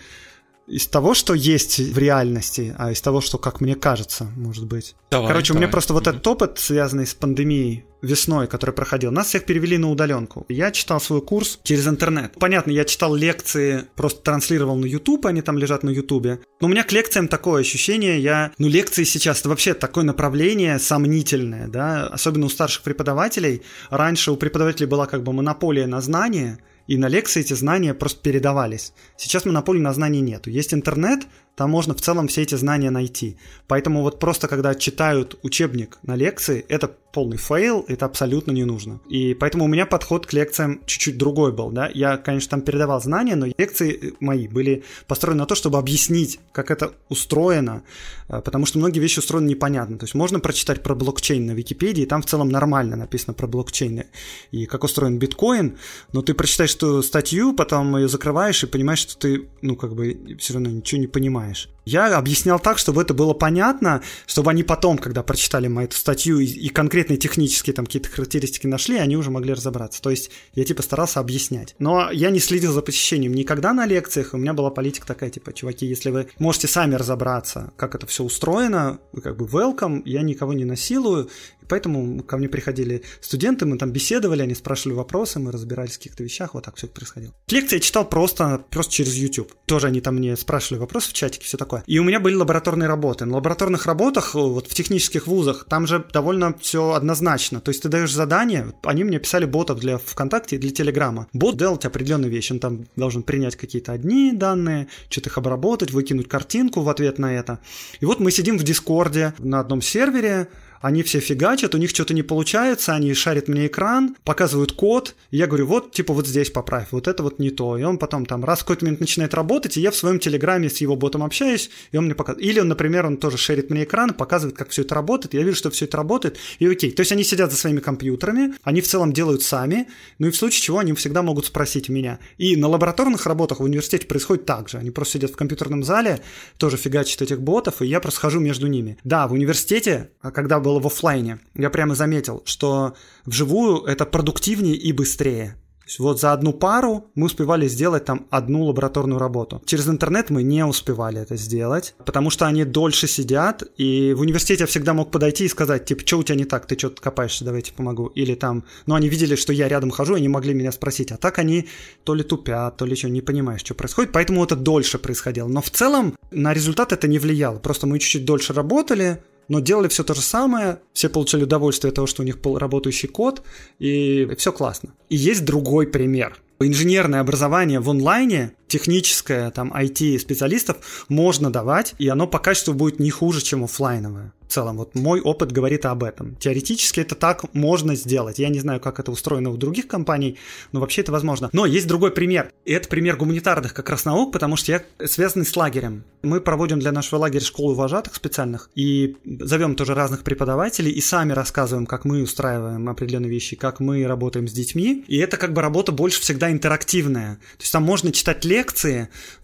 из того, что есть в реальности, а из того, что, как мне кажется, может быть. Давай, Короче, давай. у меня просто вот этот опыт, связанный с пандемией весной, который проходил, нас всех перевели на удаленку. Я читал свой курс через интернет. Понятно, я читал лекции, просто транслировал на YouTube, они там лежат на YouTube. Но у меня к лекциям такое ощущение, я... Ну, лекции сейчас, это вообще такое направление сомнительное, да, особенно у старших преподавателей. Раньше у преподавателей была как бы монополия на знания, и на лекции эти знания просто передавались. Сейчас монополии на знания нету. Есть интернет, там можно в целом все эти знания найти. Поэтому вот просто когда читают учебник на лекции, это полный fail, это абсолютно не нужно. И поэтому у меня подход к лекциям чуть-чуть другой был, да. Я, конечно, там передавал знания, но лекции мои были построены на то, чтобы объяснить, как это устроено, э, потому что многие вещи устроены непонятно. То есть можно прочитать про блокчейн на Википедии, там в целом нормально написано про блокчейн и как устроен биткоин, но ты прочитаешь эту статью, потом ее закрываешь и понимаешь, что ты, ну, как бы все равно ничего не понимаешь. mais Я объяснял так, чтобы это было понятно, чтобы они потом, когда прочитали мою эту статью и, и конкретные технические там какие-то характеристики нашли, они уже могли разобраться. То есть я типа старался объяснять. Но я не следил за посещением никогда на лекциях. У меня была политика такая, типа, чуваки, если вы можете сами разобраться, как это все устроено, вы как бы welcome, я никого не насилую. И поэтому ко мне приходили студенты, мы там беседовали, они спрашивали вопросы, мы разбирались в каких-то вещах, вот так все происходило. Лекции я читал просто, просто через YouTube. Тоже они там мне спрашивали вопросы в чатике, все такое. И у меня были лабораторные работы. На лабораторных работах, вот в технических вузах, там же довольно все однозначно. То есть ты даешь задание, они мне писали ботов для ВКонтакте и для Телеграма. Бот делать определенную вещь, он там должен принять какие-то одни данные, что-то их обработать, выкинуть картинку в ответ на это. И вот мы сидим в Дискорде на одном сервере, они все фигачат, у них что-то не получается, они шарят мне экран, показывают код, и я говорю, вот, типа, вот здесь поправь, вот это вот не то. И он потом там раз в какой-то момент начинает работать, и я в своем телеграме с его ботом общаюсь, и он мне показывает. Или он, например, он тоже шерит мне экран, показывает, как все это работает, я вижу, что все это работает, и окей. То есть они сидят за своими компьютерами, они в целом делают сами, ну и в случае чего они всегда могут спросить меня. И на лабораторных работах в университете происходит так же. Они просто сидят в компьютерном зале, тоже фигачат этих ботов, и я просто хожу между ними. Да, в университете, а когда было в офлайне, я прямо заметил, что вживую это продуктивнее и быстрее. Вот за одну пару мы успевали сделать там одну лабораторную работу. Через интернет мы не успевали это сделать, потому что они дольше сидят, и в университете я всегда мог подойти и сказать, типа, что у тебя не так, ты что-то копаешься, давайте помогу. Или там, ну они видели, что я рядом хожу, и не могли меня спросить, а так они то ли тупят, то ли что, не понимаешь, что происходит, поэтому это дольше происходило. Но в целом на результат это не влияло, просто мы чуть-чуть дольше работали, но делали все то же самое, все получали удовольствие от того, что у них был работающий код, и все классно. И есть другой пример. Инженерное образование в онлайне, техническое, там, IT-специалистов можно давать, и оно по качеству будет не хуже, чем офлайновое. В целом, вот мой опыт говорит об этом. Теоретически это так можно сделать. Я не знаю, как это устроено у других компаний, но вообще это возможно. Но есть другой пример. И это пример гуманитарных как раз наук, потому что я связанный с лагерем. Мы проводим для нашего лагеря школу вожатых специальных и зовем тоже разных преподавателей и сами рассказываем, как мы устраиваем определенные вещи, как мы работаем с детьми. И это как бы работа больше всегда интерактивная. То есть там можно читать лекции,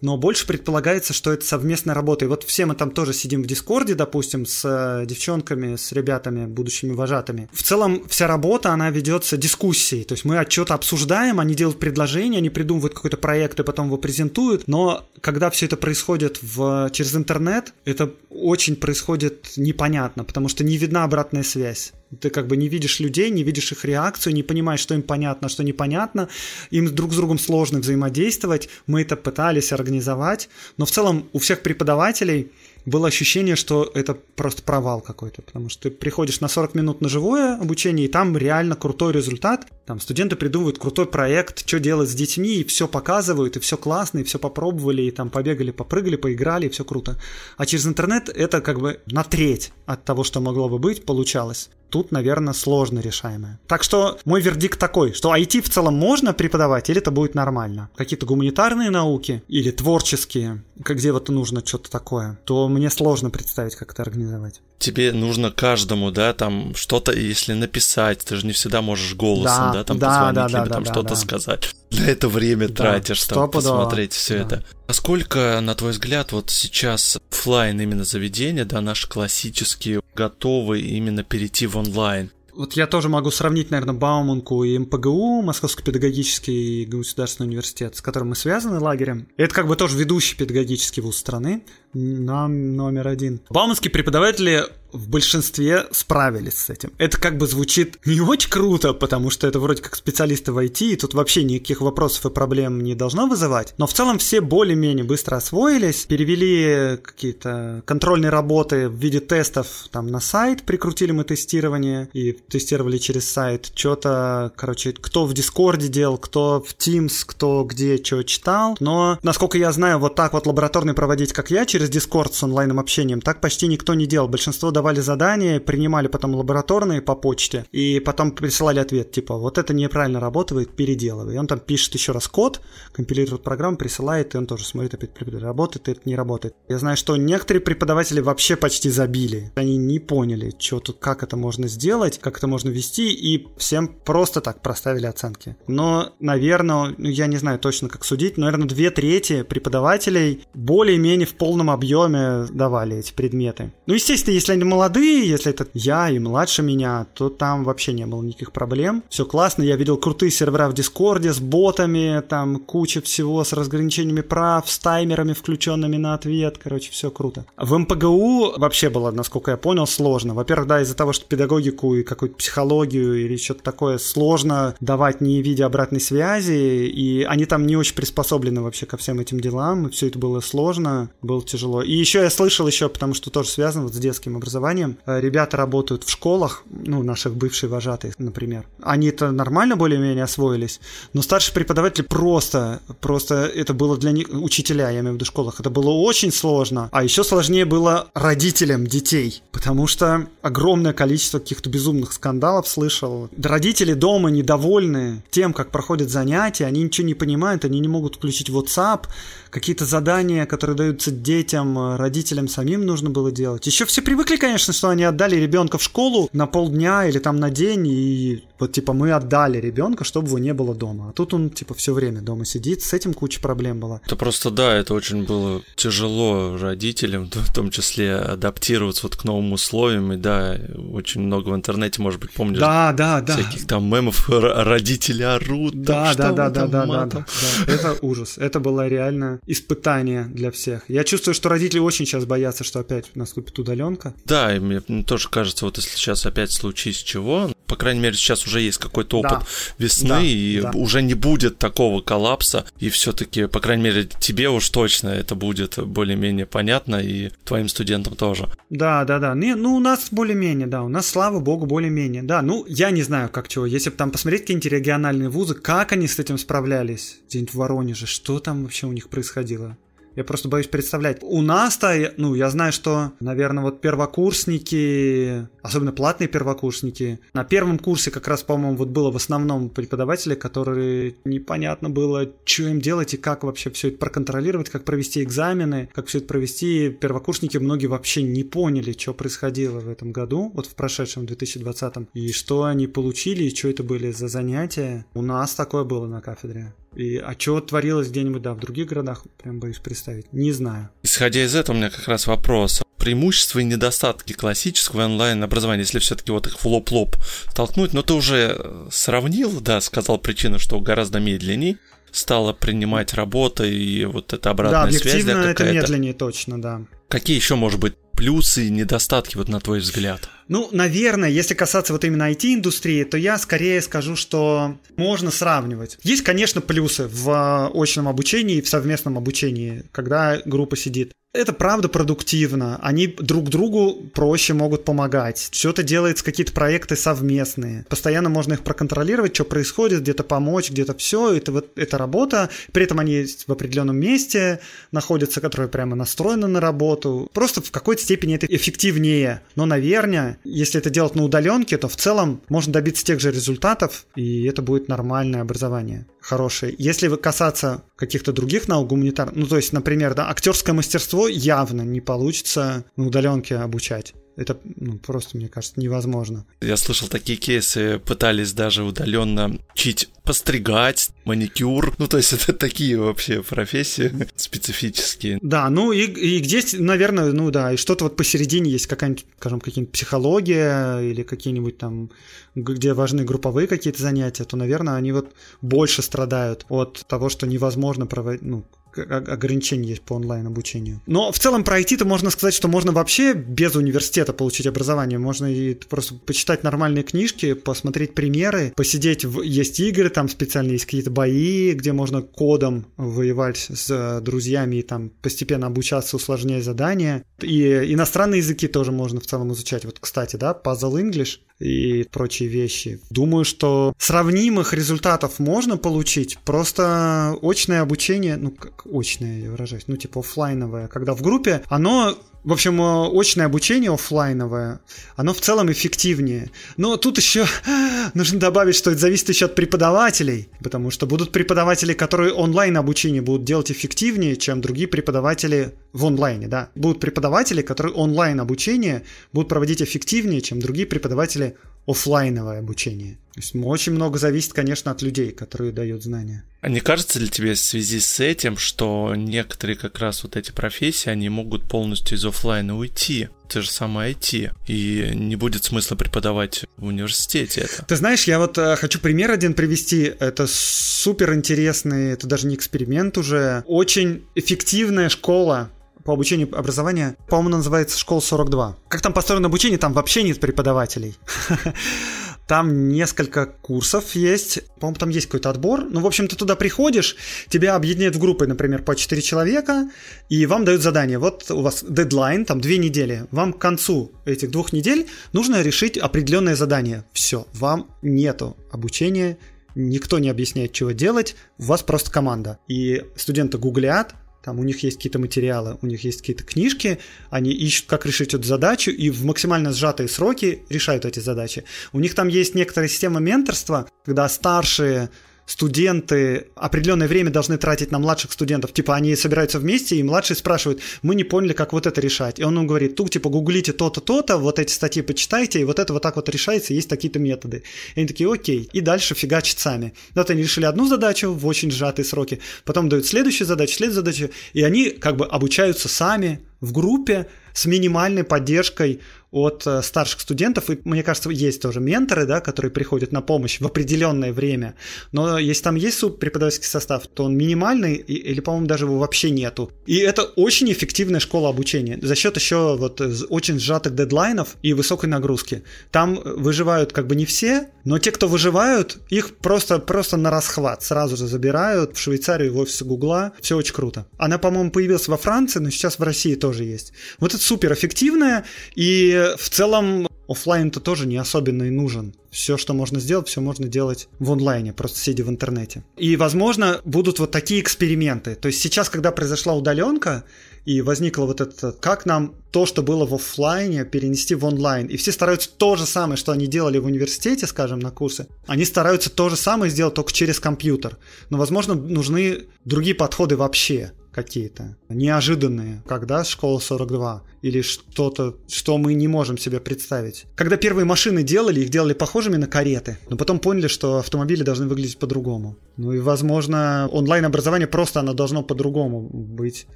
но больше предполагается, что это совместная работа. И вот все мы там тоже сидим в Дискорде, допустим, с девчонками, с ребятами, будущими вожатыми. В целом вся работа, она ведется дискуссией. То есть мы что-то обсуждаем, они делают предложения, они придумывают какой-то проект и потом его презентуют. Но когда все это происходит в, через интернет, это очень происходит непонятно, потому что не видна обратная связь. Ты как бы не видишь людей, не видишь их реакцию, не понимаешь, что им понятно, что непонятно. Им друг с другом сложно взаимодействовать. Мы это пытались организовать. Но в целом у всех преподавателей было ощущение, что это просто провал какой-то, потому что ты приходишь на 40 минут на живое обучение, и там реально крутой результат. Там студенты придумывают крутой проект, что делать с детьми, и все показывают, и все классно, и все попробовали, и там побегали, попрыгали, поиграли, и все круто. А через интернет это как бы на треть от того, что могло бы быть, получалось тут, наверное, сложно решаемое. Так что мой вердикт такой, что IT в целом можно преподавать, или это будет нормально. Какие-то гуманитарные науки или творческие, где вот нужно что-то такое, то мне сложно представить, как это организовать. Тебе нужно каждому, да, там что-то, если написать, ты же не всегда можешь голосом, да, да там да, позвонить, да, либо да, там да, что-то да. сказать. <laughs> На это время Да, тратишь, там, стопудово. посмотреть все Да. это. Насколько, на твой взгляд, вот сейчас оффлайн именно заведения, да, наши классические, готовы именно перейти в онлайн? Вот я тоже могу сравнить, наверное, Бауманку и МПГУ, Московский педагогический государственный университет, с которым мы связаны лагерем. Это как бы тоже ведущий педагогический вуз страны, нам номер один. Бауманские преподаватели в большинстве справились с этим. Это как бы звучит не очень круто, потому что это вроде как специалисты в IT, и тут вообще никаких вопросов и проблем не должно вызывать. Но в целом все более-менее быстро освоились, перевели какие-то контрольные работы в виде тестов там на сайт, прикрутили мы тестирование и тестировали через сайт. Что-то, короче, кто в Дискорде делал, кто в Teams, кто где что читал. Но, насколько я знаю, вот так вот лабораторный проводить, как я, через Discord с онлайном общением, так почти никто не делал. Большинство давали задания, принимали потом лабораторные по почте, и потом присылали ответ, типа, вот это неправильно работает, переделывай. И он там пишет еще раз код, компилирует программу, присылает, и он тоже смотрит, опять работает, это не работает. Я знаю, что некоторые преподаватели вообще почти забили. Они не поняли, что тут, как это можно сделать, как это можно вести, и всем просто так проставили оценки. Но, наверное, ну, я не знаю точно, как судить, но, наверное, две трети преподавателей более-менее в полном объеме давали эти предметы. Ну, естественно, если они молодые, если это я и младше меня, то там вообще не было никаких проблем. Все классно, я видел крутые сервера в Дискорде с ботами, там куча всего с разграничениями прав, с таймерами включенными на ответ, короче, все круто. В МПГУ вообще было, насколько я понял, сложно. Во-первых, да, из-за того, что педагогику и какую-то психологию или что-то такое сложно давать не в виде обратной связи, и они там не очень приспособлены вообще ко всем этим делам, и все это было сложно, было тяжело. И еще я слышал еще, потому что тоже связано вот с детским образованием, э, ребята работают в школах, ну, наших бывших вожатых, например. Они-то нормально более-менее освоились, но старшие преподаватели просто, просто это было для них, учителя, я имею в виду в школах, это было очень сложно. А еще сложнее было родителям детей, потому что огромное количество каких-то безумных скандалов слышал. Родители дома недовольны тем, как проходят занятия, они ничего не понимают, они не могут включить WhatsApp, какие-то задания, которые даются детям, э, родителям самим нужно было делать. Еще все привыкли, конечно, что они отдали ребенка в школу на полдня или там на день, и вот типа мы отдали ребенка, чтобы его не было дома. А тут он типа все время дома сидит, с этим куча проблем была. Это просто, да, это очень было тяжело родителям, в том числе адаптироваться вот к новым условиям, и да, очень много в интернете, может быть, помнишь, Да, да, да. всяких там мемов, родители орут, там, Да, что да, да, да, там, да, да, да, да. Это ужас. Это было реально испытание для всех. Я чувствую, что родители очень сейчас боятся, что опять наступит удаленка. Да, и мне тоже кажется, вот если сейчас опять случись чего, по крайней мере, сейчас уже есть какой-то опыт Да. весны, Да, и да. уже не будет такого коллапса, и все-таки, по крайней мере, тебе уж точно это будет более-менее понятно, и твоим студентам тоже. Да, да, да. Не, ну, у нас более-менее, да. У нас, слава богу, более-менее. Да, ну, я не знаю, как чего. Если бы там посмотреть какие-нибудь региональные вузы, как они с этим справлялись где-нибудь в Воронеже, что там вообще у них происходило? Я просто боюсь представлять. У нас-то, ну, я знаю, что, наверное, вот первокурсники, особенно платные первокурсники, на первом курсе как раз, по-моему, вот было в основном преподаватели, которые непонятно было, что им делать и как вообще все это проконтролировать, как провести экзамены, как все это провести. Первокурсники многие вообще не поняли, что происходило в этом году, вот в прошедшем 2020, и что они получили, и что это были за занятия. У нас такое было на кафедре. И, а что творилось где-нибудь, да, в других городах, прям боюсь представить. Не знаю. Исходя из этого, у меня как раз вопрос. Преимущества и недостатки классического онлайн-образования, если все-таки вот их в лоб-лоб столкнуть, но ты уже э, сравнил, да, сказал причину, что гораздо медленней стала принимать работа и вот эта да, обратная связь объективно да, это какая-то. медленнее точно, да. Какие еще, может быть, плюсы и недостатки, вот на твой взгляд? Ну, наверное, если касаться вот именно IT-индустрии, то я скорее скажу, что можно сравнивать. Есть, конечно, плюсы в э, очном обучении в совместном обучении, когда группа сидит. Это правда продуктивно. Они друг другу проще могут помогать. Что-то делается, какие-то проекты совместные. Постоянно можно их проконтролировать, что происходит, где-то помочь, где-то все. Это вот эта работа. При этом они в определенном месте находятся, которое прямо настроено на работу. Просто в какой-то степени это эффективнее. Но, наверное, если это делать на удаленке, то в целом можно добиться тех же результатов, и это будет нормальное образование хорошее. Если вы касаться каких-то других наук гуманитарных, ну то есть, например, да, актерское мастерство явно не получится на удаленке обучать. Это ну, просто, мне кажется, невозможно. Я слышал такие кейсы, пытались даже удаленно учить постригать, маникюр. Ну, то есть <laughs> это такие вообще профессии <laughs> специфические. Да, ну и, и здесь, наверное, ну да, и что-то вот посередине есть какая-нибудь, скажем, какая-нибудь психология или какие-нибудь там, где важны групповые какие-то занятия, то, наверное, они вот больше страдают от того, что невозможно проводить, ну, ограничения есть по онлайн-обучению. Но в целом про IT-то можно сказать, что можно вообще без университета получить образование. Можно и просто почитать нормальные книжки, посмотреть примеры, посидеть в... Есть игры, там специально есть какие-то бои, где можно кодом воевать с друзьями и там постепенно обучаться, усложнять задания. И иностранные языки тоже можно в целом изучать. Вот, кстати, да, Puzzle English и прочие вещи. Думаю, что сравнимых результатов можно получить, просто очное обучение, ну очное я выражаюсь, ну типа офлайновое, когда в группе, оно в общем, э, очное обучение офлайновое, оно в целом эффективнее. Но тут еще <laughs> нужно добавить, что это зависит еще от преподавателей, потому что будут преподаватели, которые онлайн обучение будут делать эффективнее, чем другие преподаватели в онлайне, да. Будут преподаватели, которые онлайн обучение будут проводить эффективнее, чем другие преподаватели офлайновое обучение. То есть очень много зависит, конечно, от людей, которые дают знания. А не кажется ли тебе в связи с этим, что некоторые как раз вот эти профессии, они могут полностью из офлайна уйти? Ты же сама IT, и не будет смысла преподавать в университете это. Ты знаешь, я вот э, хочу пример один привести. Это супер интересный, это даже не эксперимент уже. Очень эффективная школа по обучению образования, по-моему, называется «Школа 42». Как там построено обучение, там вообще нет преподавателей. <laughs> Там несколько курсов есть. По-моему, там есть какой-то отбор. Ну, в общем, ты туда приходишь, тебя объединяют в группы, например, по 4 человека, и вам дают задание. Вот у вас дедлайн, там две недели. Вам к концу этих двух недель нужно решить определенное задание. Все, вам нету обучения, никто не объясняет, чего делать, у вас просто команда. И студенты гуглят, там у них есть какие-то материалы, у них есть какие-то книжки, они ищут, как решить эту задачу, и в максимально сжатые сроки решают эти задачи. У них там есть некоторая система менторства, когда старшие студенты определенное время должны тратить на младших студентов. Типа они собираются вместе, и младшие спрашивают, мы не поняли, как вот это решать. И он им говорит, тут типа гуглите то-то, то-то, вот эти статьи почитайте, и вот это вот так вот решается, есть такие-то методы. И они такие, окей. И дальше фигачат сами. Вот они решили одну задачу в очень сжатые сроки, потом дают следующую задачу, следующую задачу, и они как бы обучаются сами в группе с минимальной поддержкой от э, старших студентов, и мне кажется, есть тоже менторы, да, которые приходят на помощь в определенное время, но если там есть преподавательский состав, то он минимальный, или, по-моему, даже его вообще нету. И это очень эффективная школа обучения за счет еще вот очень сжатых дедлайнов и высокой нагрузки. Там выживают как бы не все, но те, кто выживают, их просто, просто на расхват сразу же забирают в Швейцарию в офисы Гугла. Все очень круто. Она, по-моему, появилась во Франции, но сейчас в России тоже есть. Вот это супер эффективная и в целом офлайн-то тоже не особенно и нужен. Все, что можно сделать, все можно делать в онлайне, просто сидя в интернете. И, возможно, будут вот такие эксперименты. То есть сейчас, когда произошла удаленка, и возникло вот это, как нам то, что было в офлайне, перенести в онлайн. И все стараются то же самое, что они делали в университете, скажем, на курсы. Они стараются то же самое сделать только через компьютер. Но, возможно, нужны другие подходы вообще какие-то неожиданные, когда школа 42 или что-то, что мы не можем себе представить. Когда первые машины делали, их делали похожими на кареты, но потом поняли, что автомобили должны выглядеть по-другому. Ну и, возможно, онлайн-образование просто оно должно по-другому быть,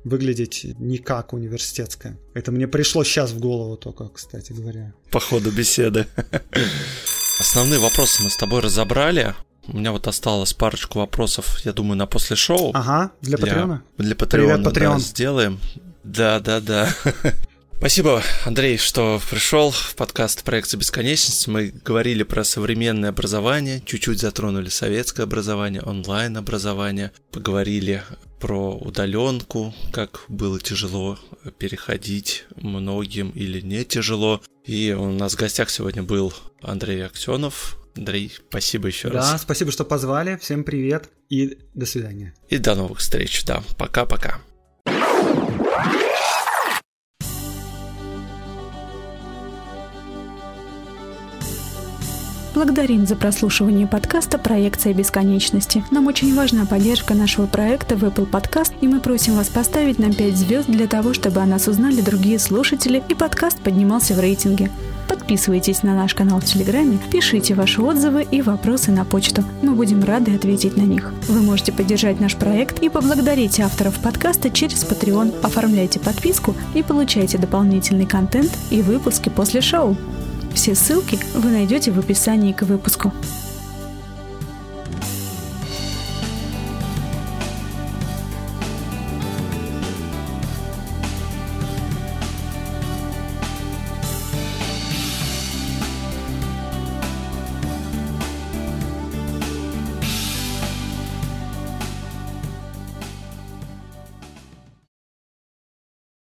выглядеть не как университетское. Это мне пришло сейчас в голову только, кстати говоря. По ходу беседы. <laughs> Основные вопросы мы с тобой разобрали. У меня вот осталось парочку вопросов, я думаю, на после шоу. Ага, для Патреона? Для Патреона, Привет, Patreon. да, сделаем. Да, да, да. <laughs> Спасибо, Андрей, что пришел в подкаст проекта бесконечности. Мы говорили про современное образование, чуть-чуть затронули советское образование, онлайн-образование, поговорили про удаленку, как было тяжело переходить многим или не тяжело. И у нас в гостях сегодня был Андрей Аксенов. Андрей, спасибо еще да, раз. Да, спасибо, что позвали. Всем привет и до свидания. И до новых встреч, да. Пока-пока. Благодарим за прослушивание подкаста «Проекция бесконечности». Нам очень важна поддержка нашего проекта в Apple Podcast, и мы просим вас поставить нам 5 звезд для того, чтобы о нас узнали другие слушатели и подкаст поднимался в рейтинге. Подписывайтесь на наш канал в Телеграме, пишите ваши отзывы и вопросы на почту. Мы будем рады ответить на них. Вы можете поддержать наш проект и поблагодарить авторов подкаста через Patreon. Оформляйте подписку и получайте дополнительный контент и выпуски после шоу. Все ссылки вы найдете в описании к выпуску.